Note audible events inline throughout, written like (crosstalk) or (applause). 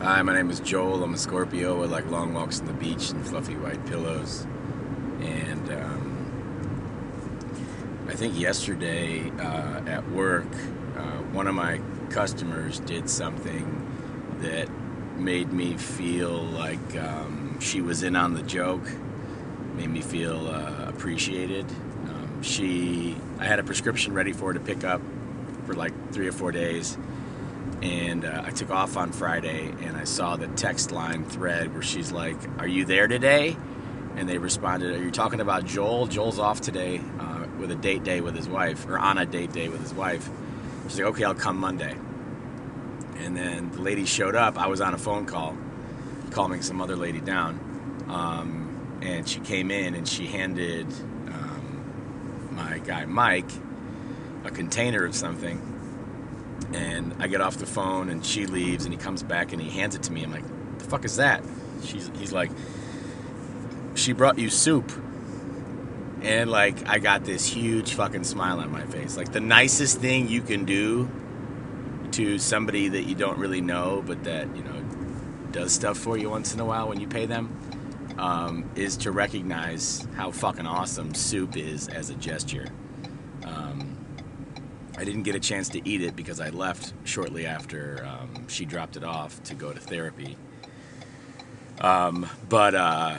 Hi, my name is Joel. I'm a Scorpio. I like long walks on the beach and fluffy white pillows. And um, I think yesterday uh, at work, uh, one of my customers did something that made me feel like um, she was in on the joke, made me feel uh, appreciated. Um, she, I had a prescription ready for her to pick up for like three or four days and uh, I took off on Friday, and I saw the text line thread where she's like, "Are you there today?" And they responded, "Are you talking about Joel? Joel's off today uh, with a date day with his wife, or on a date day with his wife." She's like, "Okay, I'll come Monday." And then the lady showed up. I was on a phone call, calming some other lady down, um, and she came in and she handed um, my guy Mike a container of something and I get off the phone and she leaves and he comes back and he hands it to me. I'm like, the fuck is that? She's, he's like, she brought you soup. And like, I got this huge fucking smile on my face. Like, the nicest thing you can do to somebody that you don't really know, but that, you know, does stuff for you once in a while when you pay them, um, is to recognize how fucking awesome soup is as a gesture. I didn't get a chance to eat it because I left shortly after um, she dropped it off to go to therapy. Um, but uh,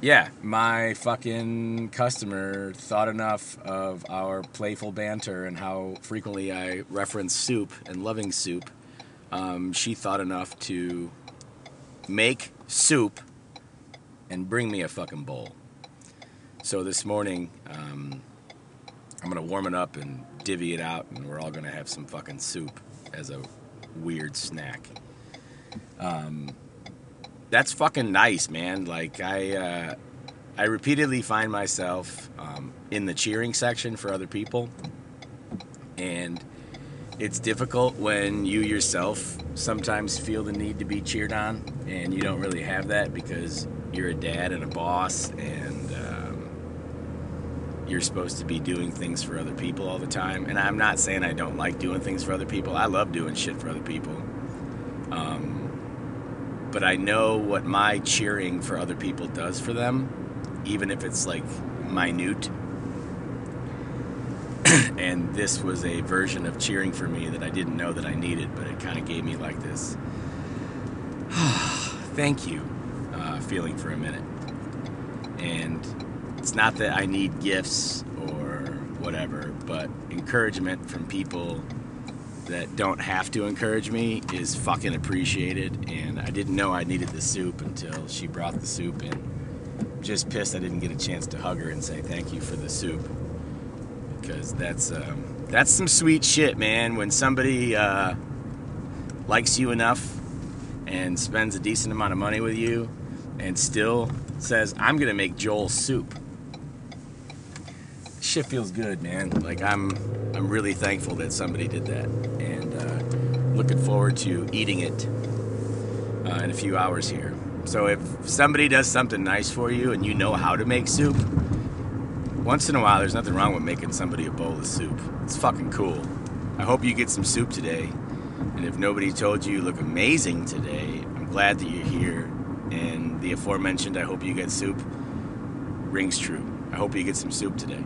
yeah, my fucking customer thought enough of our playful banter and how frequently I reference soup and loving soup. Um, she thought enough to make soup and bring me a fucking bowl. So this morning, um, I'm gonna warm it up and divvy it out, and we're all gonna have some fucking soup as a weird snack. Um, that's fucking nice, man. Like I, uh, I repeatedly find myself um, in the cheering section for other people, and it's difficult when you yourself sometimes feel the need to be cheered on, and you don't really have that because you're a dad and a boss and. Um, you're supposed to be doing things for other people all the time. And I'm not saying I don't like doing things for other people. I love doing shit for other people. Um, but I know what my cheering for other people does for them, even if it's like minute. (clears throat) and this was a version of cheering for me that I didn't know that I needed, but it kind of gave me like this (sighs) thank you uh, feeling for a minute. And it's not that I need gifts or whatever, but encouragement from people that don't have to encourage me is fucking appreciated. And I didn't know I needed the soup until she brought the soup in. Just pissed I didn't get a chance to hug her and say thank you for the soup because that's um, that's some sweet shit, man. When somebody uh, likes you enough and spends a decent amount of money with you and still says, "I'm gonna make Joel soup." Shit feels good, man. Like I'm, I'm really thankful that somebody did that, and uh, looking forward to eating it uh, in a few hours here. So if somebody does something nice for you and you know how to make soup, once in a while, there's nothing wrong with making somebody a bowl of soup. It's fucking cool. I hope you get some soup today. And if nobody told you you look amazing today, I'm glad that you're here. And the aforementioned, I hope you get soup, rings true. I hope you get some soup today.